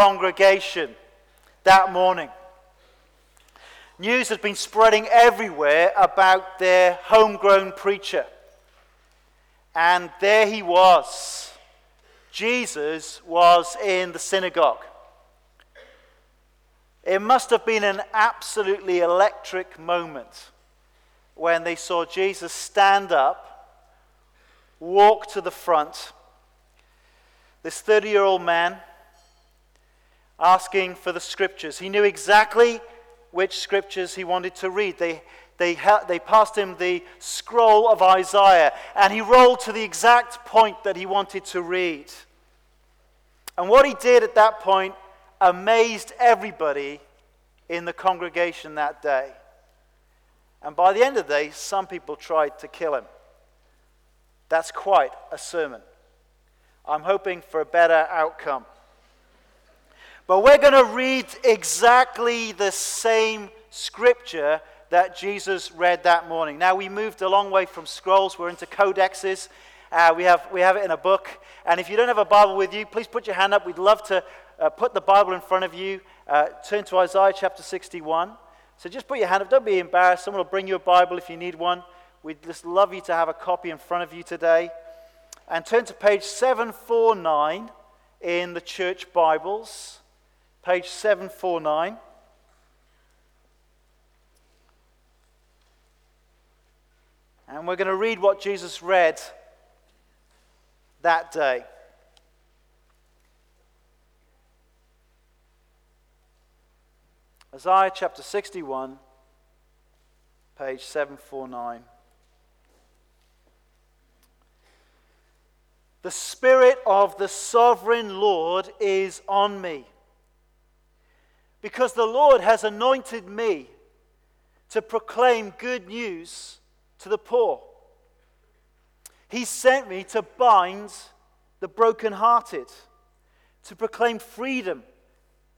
congregation that morning. News has been spreading everywhere about their homegrown preacher. And there he was. Jesus was in the synagogue. It must have been an absolutely electric moment when they saw Jesus stand up, walk to the front. This 30 year old man asking for the scriptures. He knew exactly which scriptures he wanted to read. They, they, they passed him the scroll of Isaiah, and he rolled to the exact point that he wanted to read. And what he did at that point amazed everybody in the congregation that day. And by the end of the day, some people tried to kill him. That's quite a sermon. I'm hoping for a better outcome. But we're going to read exactly the same scripture that Jesus read that morning. Now, we moved a long way from scrolls, we're into codexes. Uh, we, have, we have it in a book. And if you don't have a Bible with you, please put your hand up. We'd love to uh, put the Bible in front of you. Uh, turn to Isaiah chapter 61. So just put your hand up. Don't be embarrassed. Someone will bring you a Bible if you need one. We'd just love you to have a copy in front of you today. And turn to page 749 in the church Bibles page 749. And we're going to read what Jesus read that day. Isaiah chapter 61, page 749. The Spirit of the sovereign Lord is on me because the Lord has anointed me to proclaim good news to the poor. He sent me to bind the brokenhearted, to proclaim freedom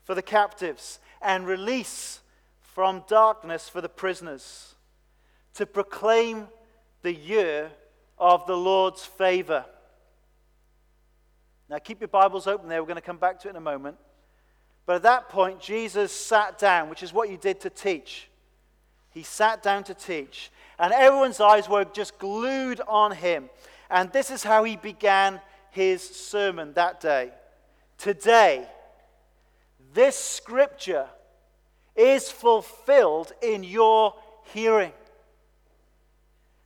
for the captives and release from darkness for the prisoners, to proclaim the year of the Lord's favor. Now, keep your Bibles open there. We're going to come back to it in a moment. But at that point, Jesus sat down, which is what you did to teach. He sat down to teach, and everyone's eyes were just glued on him. And this is how he began his sermon that day. Today, this scripture is fulfilled in your hearing.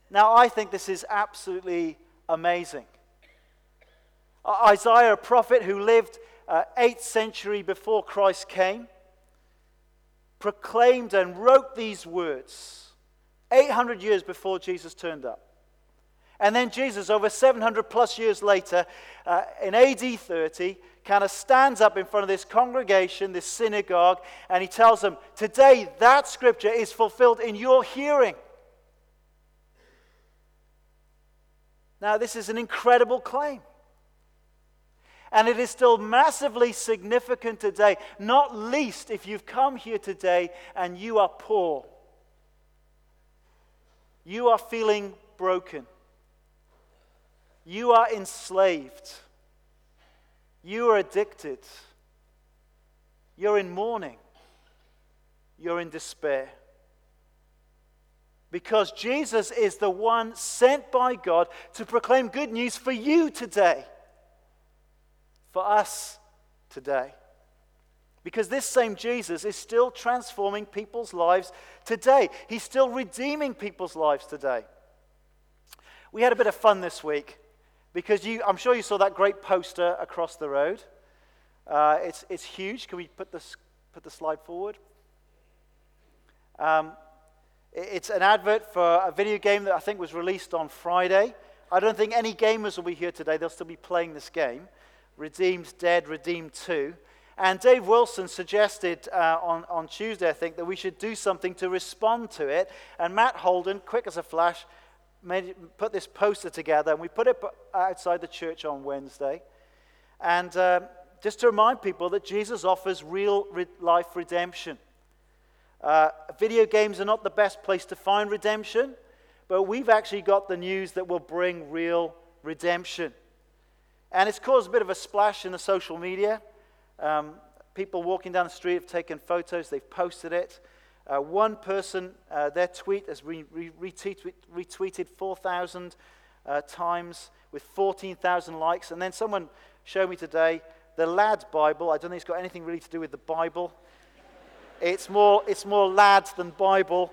Now, I think this is absolutely amazing. Isaiah, a prophet who lived uh, 8th century before Christ came, proclaimed and wrote these words 800 years before Jesus turned up. And then Jesus, over 700 plus years later, uh, in AD 30, kind of stands up in front of this congregation, this synagogue, and he tells them, Today that scripture is fulfilled in your hearing. Now, this is an incredible claim. And it is still massively significant today, not least if you've come here today and you are poor. You are feeling broken. You are enslaved. You are addicted. You're in mourning. You're in despair. Because Jesus is the one sent by God to proclaim good news for you today for us today. Because this same Jesus is still transforming people's lives today. He's still redeeming people's lives today. We had a bit of fun this week because you, I'm sure you saw that great poster across the road. Uh, it's, it's huge. Can we put, this, put the slide forward? Um, it's an advert for a video game that I think was released on Friday. I don't think any gamers will be here today. They'll still be playing this game. Redeemed Dead, Redeemed 2. And Dave Wilson suggested uh, on, on Tuesday, I think, that we should do something to respond to it. And Matt Holden, quick as a flash, made, put this poster together, and we put it outside the church on Wednesday. And uh, just to remind people that Jesus offers real re- life redemption. Uh, video games are not the best place to find redemption, but we've actually got the news that will bring real redemption. And it's caused a bit of a splash in the social media. Um, people walking down the street have taken photos, they've posted it. Uh, one person, uh, their tweet has re- re- retweeted, retweeted 4,000 uh, times with 14,000 likes. And then someone showed me today the Lad's Bible. I don't think it's got anything really to do with the Bible. It's more, it's more lads than Bible.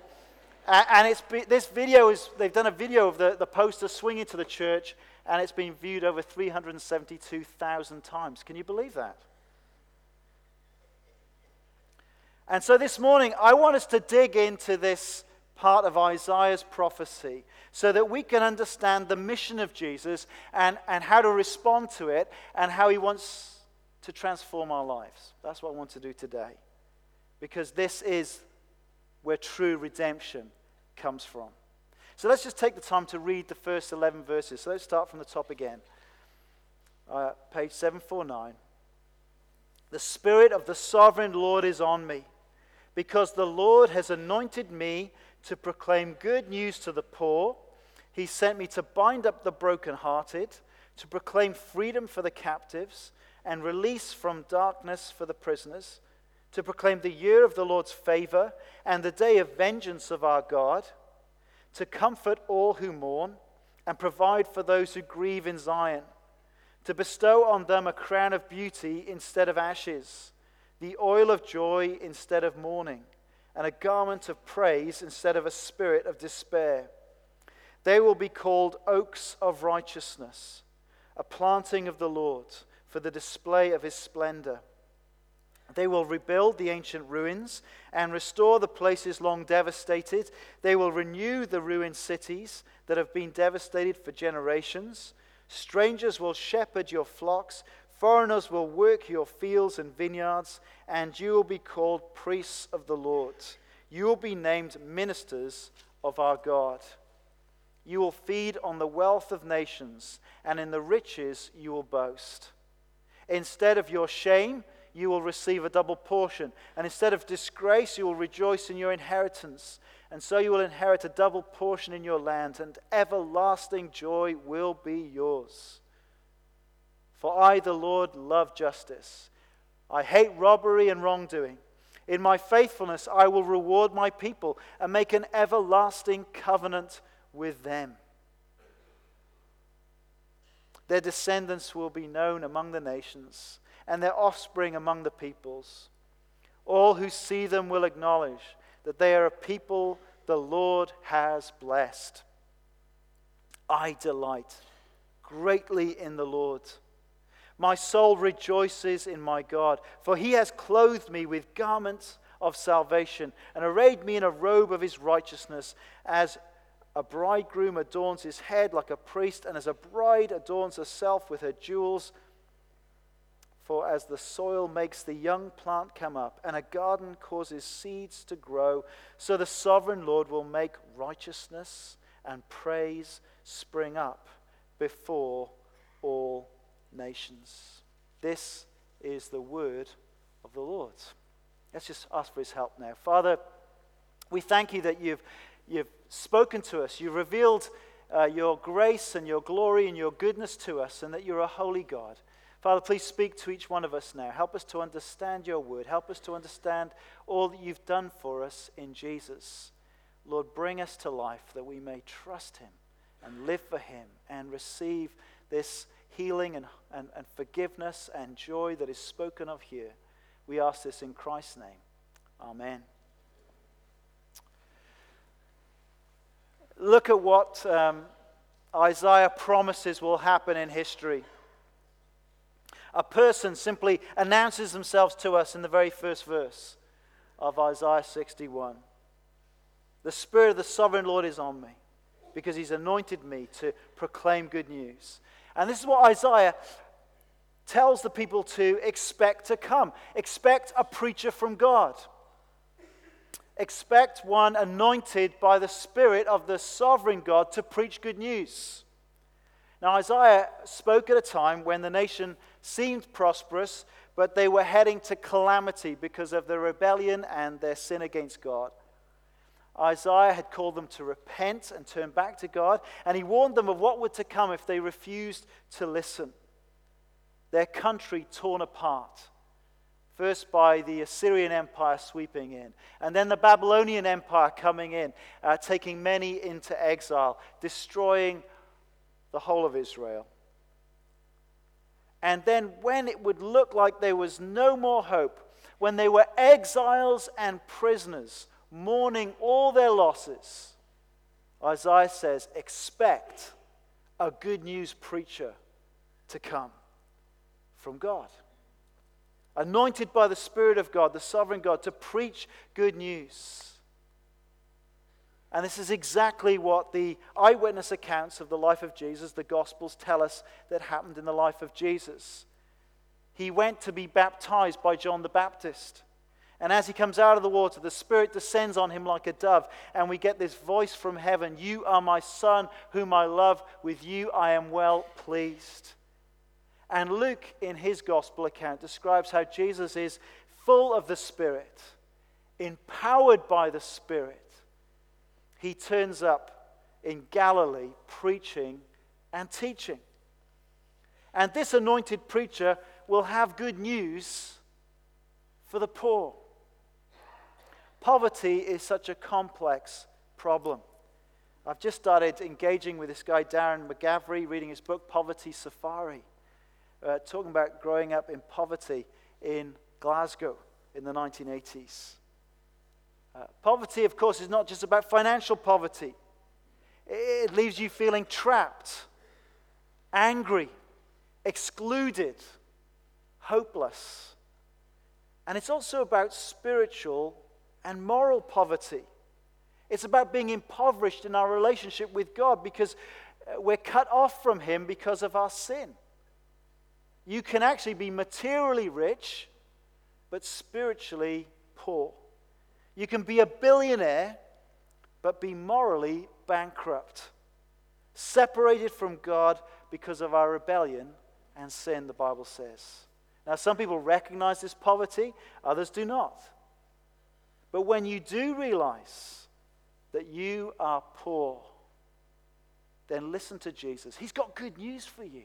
and it's, this video is, they've done a video of the, the poster swinging to the church, and it's been viewed over 372,000 times. Can you believe that? And so this morning, I want us to dig into this part of Isaiah's prophecy so that we can understand the mission of Jesus and, and how to respond to it and how he wants to transform our lives. That's what I want to do today. Because this is where true redemption comes from. So let's just take the time to read the first 11 verses. So let's start from the top again. Uh, page 749. The Spirit of the sovereign Lord is on me, because the Lord has anointed me to proclaim good news to the poor. He sent me to bind up the brokenhearted, to proclaim freedom for the captives, and release from darkness for the prisoners, to proclaim the year of the Lord's favor and the day of vengeance of our God to comfort all who mourn and provide for those who grieve in Zion, to bestow on them a crown of beauty instead of ashes, the oil of joy instead of mourning, and a garment of praise instead of a spirit of despair. They will be called oaks of righteousness, a planting of the Lord for the display of his splendor. They will rebuild the ancient ruins and restore the places long devastated. They will renew the ruined cities that have been devastated for generations. Strangers will shepherd your flocks. Foreigners will work your fields and vineyards, and you will be called priests of the Lord. You will be named ministers of our God. You will feed on the wealth of nations, and in the riches you will boast. Instead of your shame, you will receive a double portion. And instead of disgrace, you will rejoice in your inheritance. And so you will inherit a double portion in your land, and everlasting joy will be yours. For I, the Lord, love justice. I hate robbery and wrongdoing. In my faithfulness, I will reward my people and make an everlasting covenant with them. Their descendants will be known among the nations and their offspring among the peoples. All who see them will acknowledge that they are a people the Lord has blessed. I delight greatly in the Lord. My soul rejoices in my God, for he has clothed me with garments of salvation and arrayed me in a robe of his righteousness, as a bridegroom adorns his head like a priest, and as a bride adorns herself with her jewels. For as the soil makes the young plant come up, and a garden causes seeds to grow, so the sovereign Lord will make righteousness and praise spring up before all nations. This is the word of the Lord. Let's just ask for his help now. Father, we thank you that you've, you've spoken to us. You've revealed uh, your grace and your glory and your goodness to us, and that you're a holy God. Father, please speak to each one of us now. Help us to understand your word. Help us to understand all that you've done for us in Jesus. Lord, bring us to life that we may trust him and live for him and receive this healing and, and, and forgiveness and joy that is spoken of here. We ask this in Christ's name. Amen. Look at what um, Isaiah promises will happen in history a person simply announces themselves to us in the very first verse of Isaiah 61. The Spirit of the sovereign Lord is on me because he's anointed me to proclaim good news. And this is what Isaiah tells the people to expect to come. Expect a preacher from God. Expect one anointed by the Spirit of the sovereign God to preach good news. Now, Isaiah spoke at a time when the nation seemed prosperous, but they were heading to calamity because of their rebellion and their sin against God. Isaiah had called them to repent and turn back to God, and he warned them of what would to come if they refused to listen. Their country torn apart, First, by the Assyrian Empire sweeping in, and then the Babylonian Empire coming in, uh, taking many into exile, destroying the whole of Israel. And then, when it would look like there was no more hope, when they were exiles and prisoners, mourning all their losses, Isaiah says, expect a good news preacher to come from God anointed by the Spirit of God, the sovereign God, to preach good news. And this is exactly what the eyewitness accounts of the life of Jesus, the Gospels, tell us that happened in the life of Jesus. He went to be baptized by John the Baptist. And as he comes out of the water, the Spirit descends on him like a dove, and we get this voice from heaven You are my Son, whom I love. With you I am well pleased. And Luke, in his gospel account, describes how Jesus is full of the Spirit, empowered by the Spirit. He turns up in Galilee preaching and teaching. And this anointed preacher will have good news for the poor. Poverty is such a complex problem. I've just started engaging with this guy, Darren McGarvey, reading his book, Poverty Safari uh, talking about growing up in poverty in Glasgow in the 1980s. Uh, poverty, of course, is not just about financial poverty, it leaves you feeling trapped, angry, excluded, hopeless. And it's also about spiritual and moral poverty. It's about being impoverished in our relationship with God because uh, we're cut off from Him because of our sin. You can actually be materially rich, but spiritually poor. You can be a billionaire, but be morally bankrupt, separated from God because of our rebellion and sin, the Bible says. Now, some people recognize this poverty, others do not. But when you do realize that you are poor, then listen to Jesus. He's got good news for you.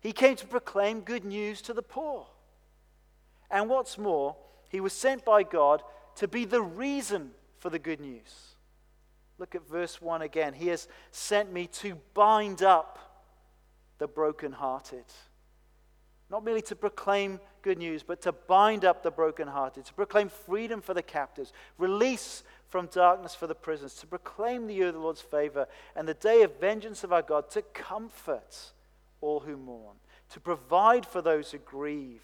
He came to proclaim good news to the poor. And what's more, he was sent by God to be the reason for the good news. Look at verse 1 again. He has sent me to bind up the brokenhearted. Not merely to proclaim good news, but to bind up the brokenhearted, to proclaim freedom for the captives, release from darkness for the prisoners, to proclaim the year of the Lord's favor and the day of vengeance of our God, to comfort all who mourn, to provide for those who grieve.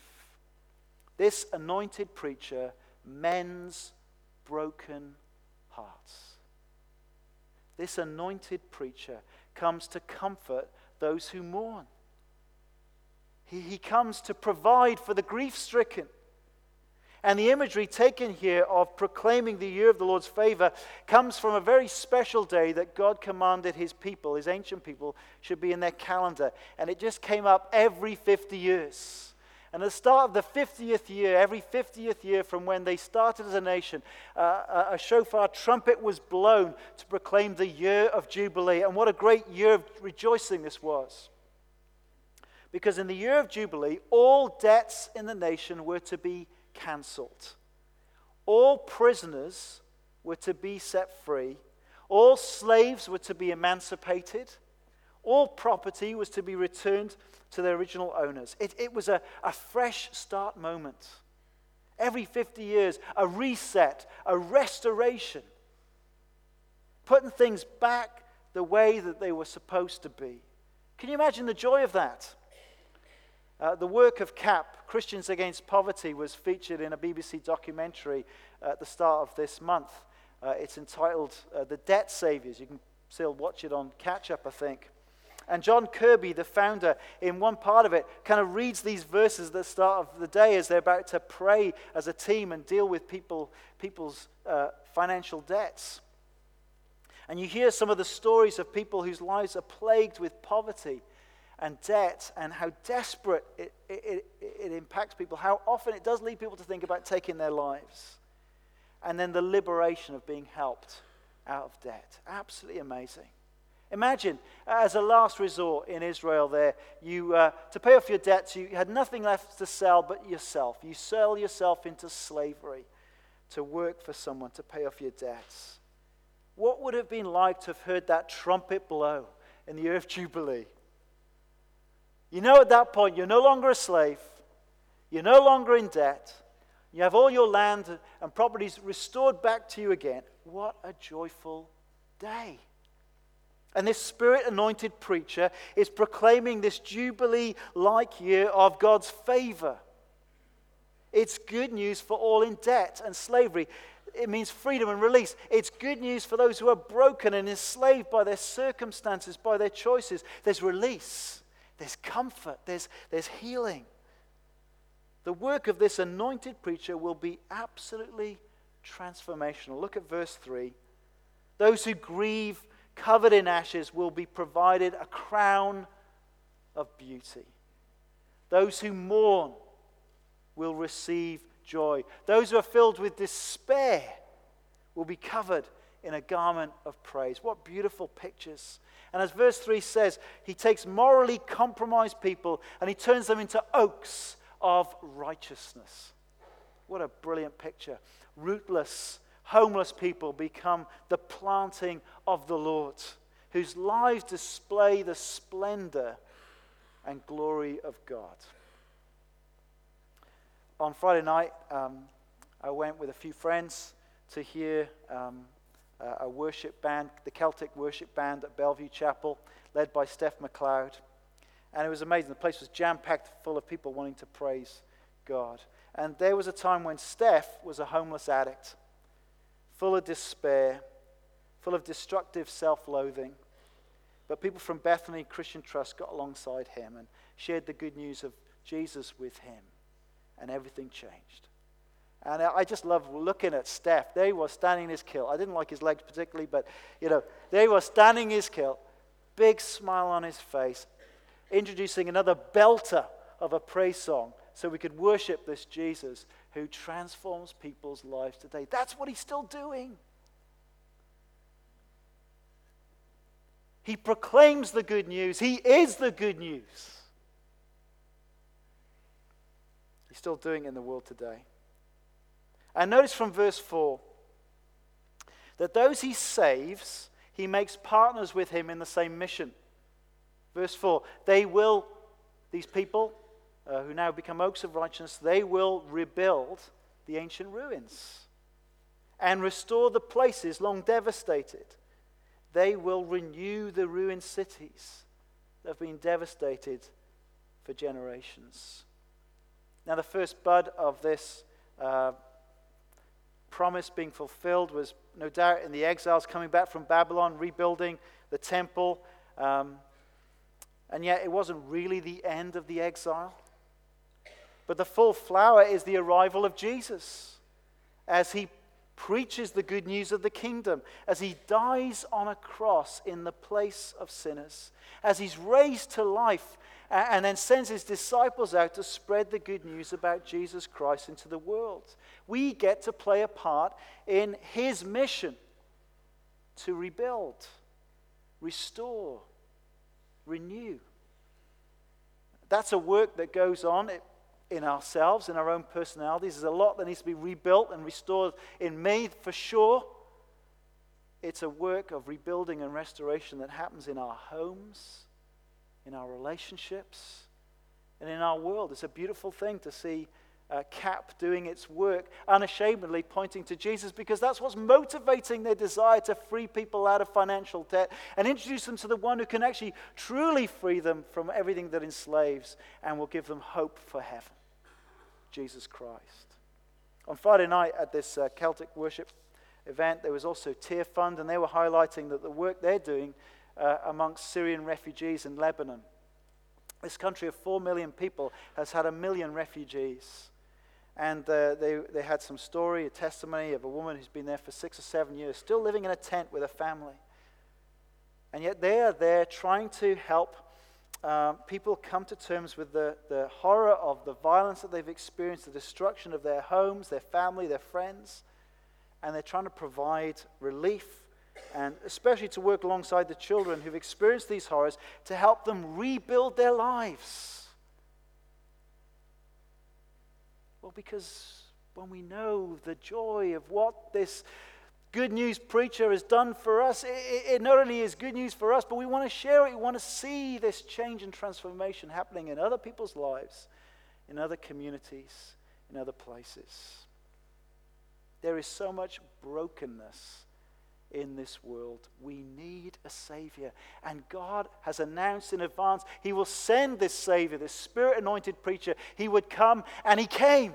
This anointed preacher mends broken hearts. This anointed preacher comes to comfort those who mourn. He, he comes to provide for the grief stricken. And the imagery taken here of proclaiming the year of the Lord's favor comes from a very special day that God commanded his people, his ancient people, should be in their calendar. And it just came up every 50 years. And at the start of the 50th year, every 50th year from when they started as a nation, uh, a shofar trumpet was blown to proclaim the year of Jubilee. And what a great year of rejoicing this was. Because in the year of Jubilee, all debts in the nation were to be cancelled. All prisoners were to be set free, all slaves were to be emancipated, all property was to be returned to their original owners. It, it was a, a fresh start moment. Every 50 years, a reset, a restoration, putting things back the way that they were supposed to be. Can you imagine the joy of that? Uh, the work of CAP, Christians Against Poverty, was featured in a BBC documentary at the start of this month. Uh, it's entitled uh, The Debt Saviors. You can still watch it on catch up, I think. And John Kirby, the founder, in one part of it, kind of reads these verses at the start of the day as they're about to pray as a team and deal with people, people's uh, financial debts. And you hear some of the stories of people whose lives are plagued with poverty and debt and how desperate it, it, it, impacts people, how often it does lead people to think about taking their lives. And then the liberation of being helped out of debt. Absolutely amazing. Imagine, as a last resort in Israel, there, you, uh, to pay off your debts, you had nothing left to sell but yourself. You sell yourself into slavery to work for someone to pay off your debts. What would it have been like to have heard that trumpet blow in the year of Jubilee? You know, at that point, you're no longer a slave, you're no longer in debt, you have all your land and properties restored back to you again. What a joyful day! And this spirit anointed preacher is proclaiming this Jubilee like year of God's favor. It's good news for all in debt and slavery. It means freedom and release. It's good news for those who are broken and enslaved by their circumstances, by their choices. There's release, there's comfort, there's, there's healing. The work of this anointed preacher will be absolutely transformational. Look at verse 3. Those who grieve covered in ashes, will be provided a crown of beauty. Those who mourn will receive joy. Those who are filled with despair will be covered in a garment of praise. What beautiful pictures. And as verse 3 says, he takes morally compromised people and he turns them into oaks of righteousness. What a brilliant picture. Rootless, homeless people become the planting of the Lord, whose lives display the splendor and glory of God. On Friday night, um, I went with a few friends to hear um, a worship band, the Celtic worship band at Bellevue Chapel, led by Steph Macleod. And it was amazing. The place was jam packed full of people wanting to praise God. And there was a time when Steph was a homeless addict full of despair, full of destructive self loathing. But people from Bethany Christian Trust got alongside him and shared the good news of Jesus with him, and everything changed. And I just love looking at Steph. There he was standing his kilt. I didn't like his legs particularly, but you know, there he was standing his kilt, big smile on his face, introducing another belter of a praise song so we could worship this Jesus who transforms people's lives today. That's what he's still doing. He proclaims the good news, he is the good news. He's still doing it in the world today. And notice from verse 4 that those he saves, he makes partners with him in the same mission. Verse 4 they will, these people, uh, who now become oaks of righteousness, they will rebuild the ancient ruins and restore the places long devastated. They will renew the ruined cities that have been devastated for generations. Now, the first bud of this uh, promise being fulfilled was no doubt in the exiles coming back from Babylon, rebuilding the temple. Um, and yet, it wasn't really the end of the exile. But the full flower is the arrival of Jesus as he preaches the good news of the kingdom, as he dies on a cross in the place of sinners, as he's raised to life and then sends his disciples out to spread the good news about Jesus Christ into the world. We get to play a part in his mission to rebuild, restore, renew. That's a work that goes on. It in ourselves, in our own personalities. There's a lot that needs to be rebuilt and restored in me for sure. It's a work of rebuilding and restoration that happens in our homes, in our relationships, and in our world. It's a beautiful thing to see uh, CAP doing its work unashamedly pointing to Jesus because that's what's motivating their desire to free people out of financial debt and introduce them to the one who can actually truly free them from everything that enslaves and will give them hope for heaven Jesus Christ. On Friday night at this uh, Celtic worship event, there was also Tearfund, and they were highlighting that the work they're doing uh, amongst Syrian refugees in Lebanon. This country of four million people has had a million refugees. And uh, they, they had some story, a testimony of a woman who's been there for six or seven years, still living in a tent with a family. And yet they are there trying to help um, people come to terms with the, the horror of the violence that they've experienced, the destruction of their homes, their family, their friends. And they're trying to provide relief and especially to work alongside the children who've experienced these horrors to help them rebuild their lives. Well, because when we know the joy of what this good news preacher has done for us, it, it, not only is good news for us, but we want to share it. We want to see this change and transformation happening in other people's lives, in other communities, in other places. There is so much brokenness in this world. We need a Savior. And God has announced in advance He will send this Savior, this Spirit anointed preacher. He would come, and He came.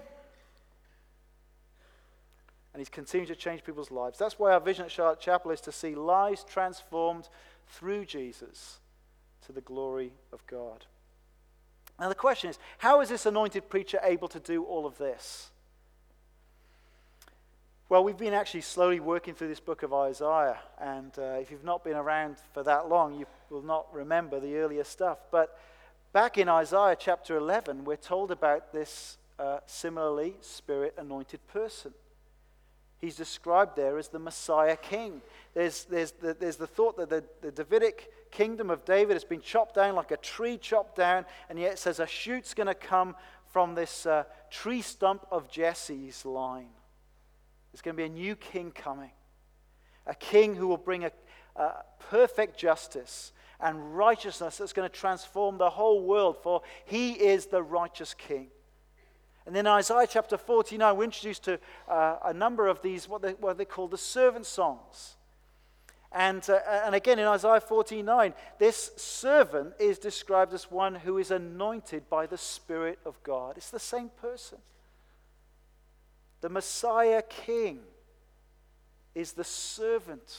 And He's continued to change people's lives. That's why our vision at Charlotte Chapel is to see lives transformed through Jesus to the glory of God. Now, the question is how is this anointed preacher able to do all of this? Well, we've been actually slowly working through this book of Isaiah, and uh, if you've not been around for that long, you will not remember the earlier stuff. But back in Isaiah chapter 11, we're told about this uh, similarly spirit anointed person. He's described there as the Messiah king. There's, there's, the, there's the thought that the, the Davidic kingdom of David has been chopped down like a tree chopped down, and yet it says a shoot's going to come from this uh, tree stump of Jesse's line. There's going to be a new king coming, a king who will bring a, a perfect justice and righteousness that's going to transform the whole world, for he is the righteous king. And then Isaiah chapter 49, we're introduced to uh, a number of these, what they, what they call the servant songs. And, uh, and again, in Isaiah 49, this servant is described as one who is anointed by the Spirit of God. It's the same person. The Messiah King is the servant.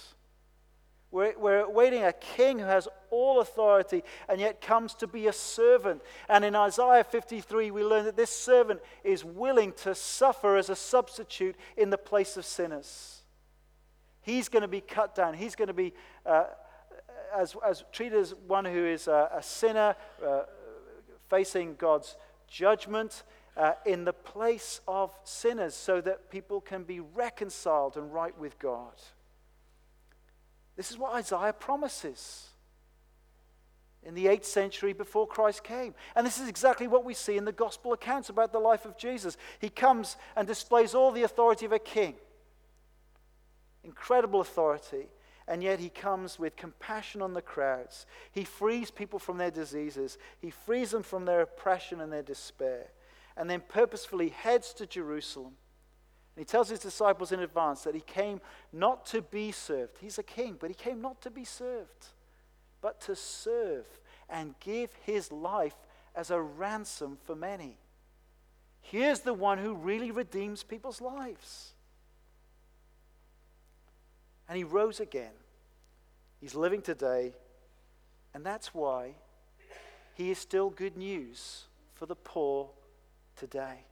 We're, we're waiting a king who has all authority and yet comes to be a servant. And in Isaiah 53, we learn that this servant is willing to suffer as a substitute in the place of sinners. He's going to be cut down. He's going to be uh, as, as treated as one who is a, a sinner uh, facing God's judgment uh, in the place of sinners so that people can be reconciled and right with God. This is what Isaiah promises in the 8th century before Christ came. And this is exactly what we see in the gospel accounts about the life of Jesus. He comes and displays all the authority of a king, incredible authority. And yet he comes with compassion on the crowds. He frees people from their diseases. He frees them from their oppression and their despair and then purposefully heads to Jerusalem. And he tells his disciples in advance that he came not to be served. He's a king, but he came not to be served, but to serve and give his life as a ransom for many. Here's the one who really redeems people's lives. And he rose again. He's living today, and that's why he is still good news for the poor today.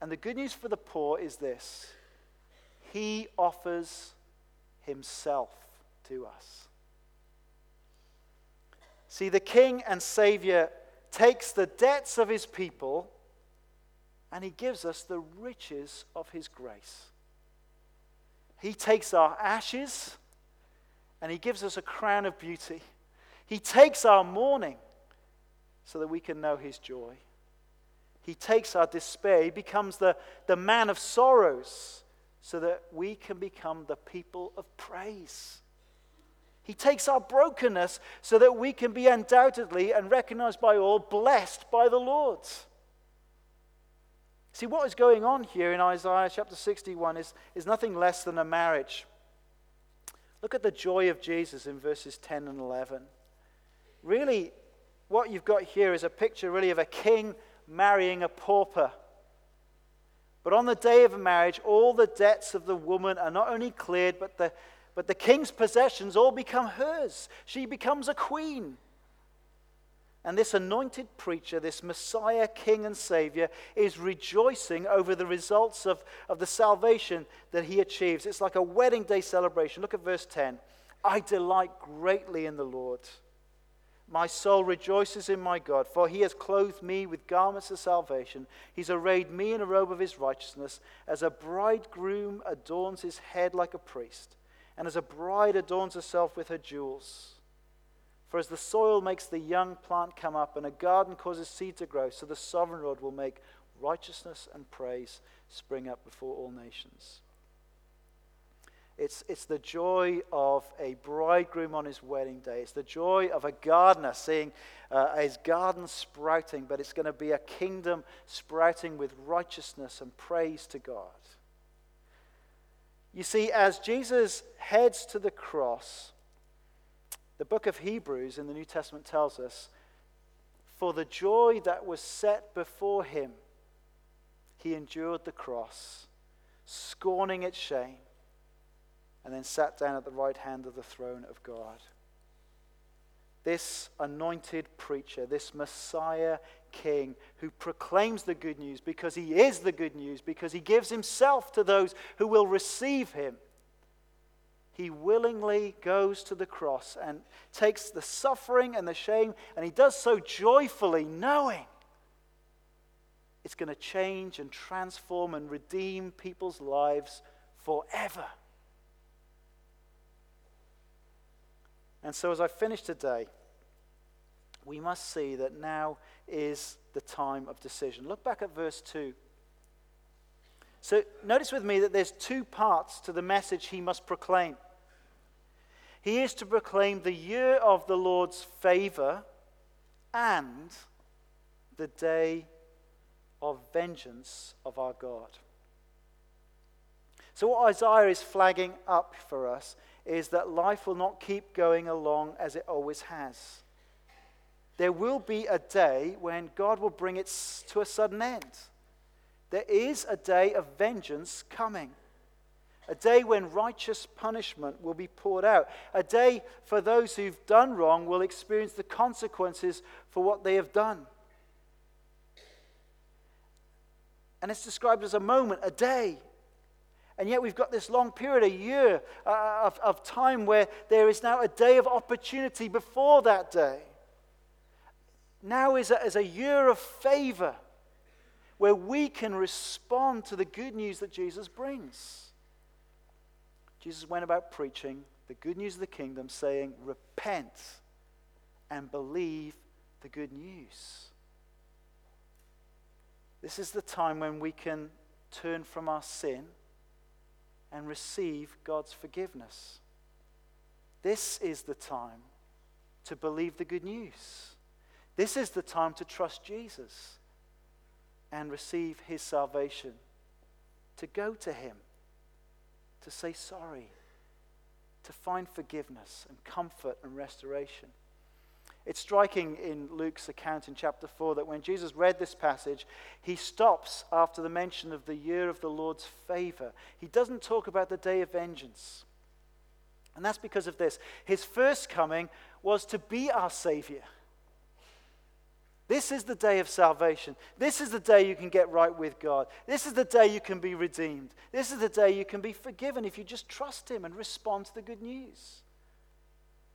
And the good news for the poor is this He offers Himself to us. See, the King and Savior takes the debts of His people and He gives us the riches of His grace. He takes our ashes and He gives us a crown of beauty. He takes our mourning so that we can know His joy. He takes our despair. He becomes the, the man of sorrows so that we can become the people of praise. He takes our brokenness so that we can be undoubtedly and recognized by all blessed by the Lord. See, what is going on here in Isaiah chapter 61 is, is nothing less than a marriage. Look at the joy of Jesus in verses 10 and 11. Really, what you've got here is a picture, really, of a king marrying a pauper. But on the day of marriage, all the debts of the woman are not only cleared, but the, but the king's possessions all become hers. She becomes a queen. And this anointed preacher, this Messiah, King, and Savior, is rejoicing over the results of, of the salvation that he achieves. It's like a wedding day celebration. Look at verse 10. I delight greatly in the Lord. My soul rejoices in my God, for he has clothed me with garments of salvation. He's arrayed me in a robe of his righteousness, as a bridegroom adorns his head like a priest, and as a bride adorns herself with her jewels. For as the soil makes the young plant come up, and a garden causes seed to grow, so the sovereign Lord will make righteousness and praise spring up before all nations. It's, it's the joy of a bridegroom on his wedding day. It's the joy of a gardener seeing uh, his garden sprouting, but it's going to be a kingdom sprouting with righteousness and praise to God. You see, as Jesus heads to the cross, the book of Hebrews in the New Testament tells us, for the joy that was set before him, he endured the cross, scorning its shame and then sat down at the right hand of the throne of God. This anointed preacher, this Messiah King who proclaims the good news because he is the good news, because he gives himself to those who will receive him. He willingly goes to the cross and takes the suffering and the shame, and he does so joyfully, knowing it's going to change and transform and redeem people's lives forever. And so, as I finish today, we must see that now is the time of decision. Look back at verse 2. So, notice with me that there's two parts to the message he must proclaim. He is to proclaim the year of the Lord's favor and the day of vengeance of our God. So, what Isaiah is flagging up for us is that life will not keep going along as it always has. There will be a day when God will bring it to a sudden end. There is a day of vengeance coming. A day when righteous punishment will be poured out. A day for those who've done wrong will experience the consequences for what they have done. And it's described as a moment, a day. And yet we've got this long period, a year uh, of, of time where there is now a day of opportunity before that day. Now is a, is a year of favor where we can respond to the good news that Jesus brings. Jesus went about preaching the good news of the kingdom, saying, Repent and believe the good news. This is the time when we can turn from our sin and receive God's forgiveness. This is the time to believe the good news. This is the time to trust Jesus and receive his salvation, to go to him, to say sorry, to find forgiveness and comfort and restoration. It's striking in Luke's account in chapter 4 that when Jesus read this passage, he stops after the mention of the year of the Lord's favor. He doesn't talk about the day of vengeance. And that's because of this. His first coming was to be our Savior. This is the day of salvation. This is the day you can get right with God. This is the day you can be redeemed. This is the day you can be forgiven if you just trust Him and respond to the good news.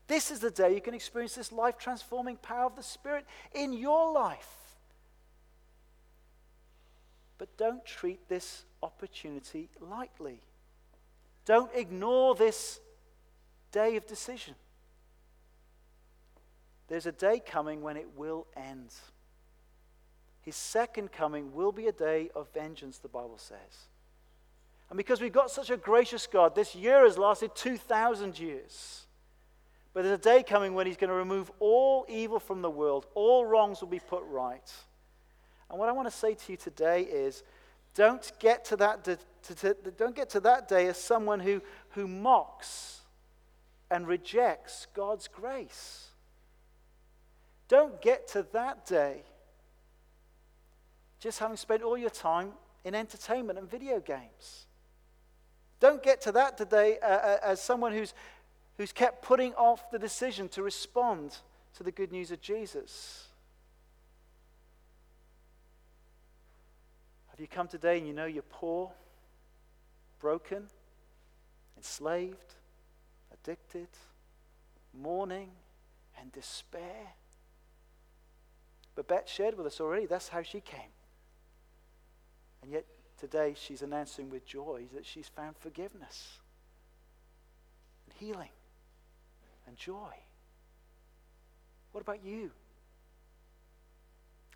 This is the day you can experience this life transforming power of the Spirit in your life. But don't treat this opportunity lightly. Don't ignore this day of decision. There's a day coming when it will end. His second coming will be a day of vengeance, the Bible says. And because we've got such a gracious God, this year has lasted 2,000 years. But there's a day coming when he's going to remove all evil from the world, all wrongs will be put right. And what I want to say to you today is don't get to that, to, to, don't get to that day as someone who, who mocks and rejects God's grace. Don't get to that day just having spent all your time in entertainment and video games. Don't get to that today uh, uh as someone who's, who's kept putting off the decision to respond to the good news of Jesus? Have you come today and you know you're poor, broken, enslaved, addicted, mourning, and despair? Beth shared with us already that's how she came. And yet today she's announcing with joy that she's found forgiveness. And healing and joy. What about you?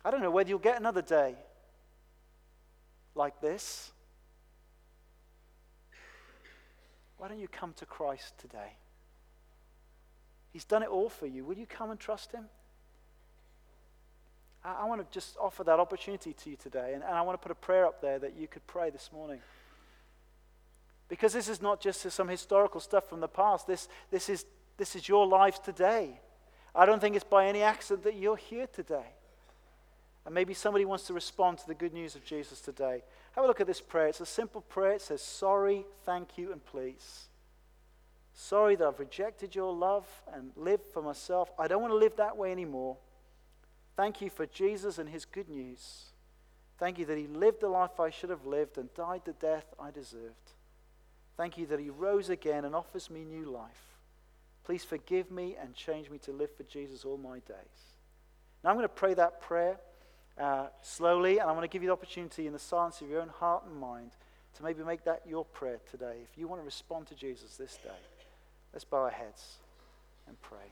I don't know whether you'll get another day like this. Why don't you come to Christ today? He's done it all for you. Will you come and trust Him? I, I want to just offer that opportunity to you today, and, and I want to put a prayer up there that you could pray this morning. Because this is not just some historical stuff from the past, this, this, is, this is your lives today. I don't think it's by any accident that you're here today. And maybe somebody wants to respond to the good news of Jesus today. Have a look at this prayer. It's a simple prayer. It says, Sorry, thank you, and please. Sorry that I've rejected your love and lived for myself. I don't want to live that way anymore. Thank you for Jesus and his good news. Thank you that he lived the life I should have lived and died the death I deserved. Thank you that he rose again and offers me new life. Please forgive me and change me to live for Jesus all my days. Now I'm going to pray that prayer uh, slowly, and I want to give you the opportunity in the silence of your own heart and mind to maybe make that your prayer today. If you want to respond to Jesus this day, let's bow our heads and pray.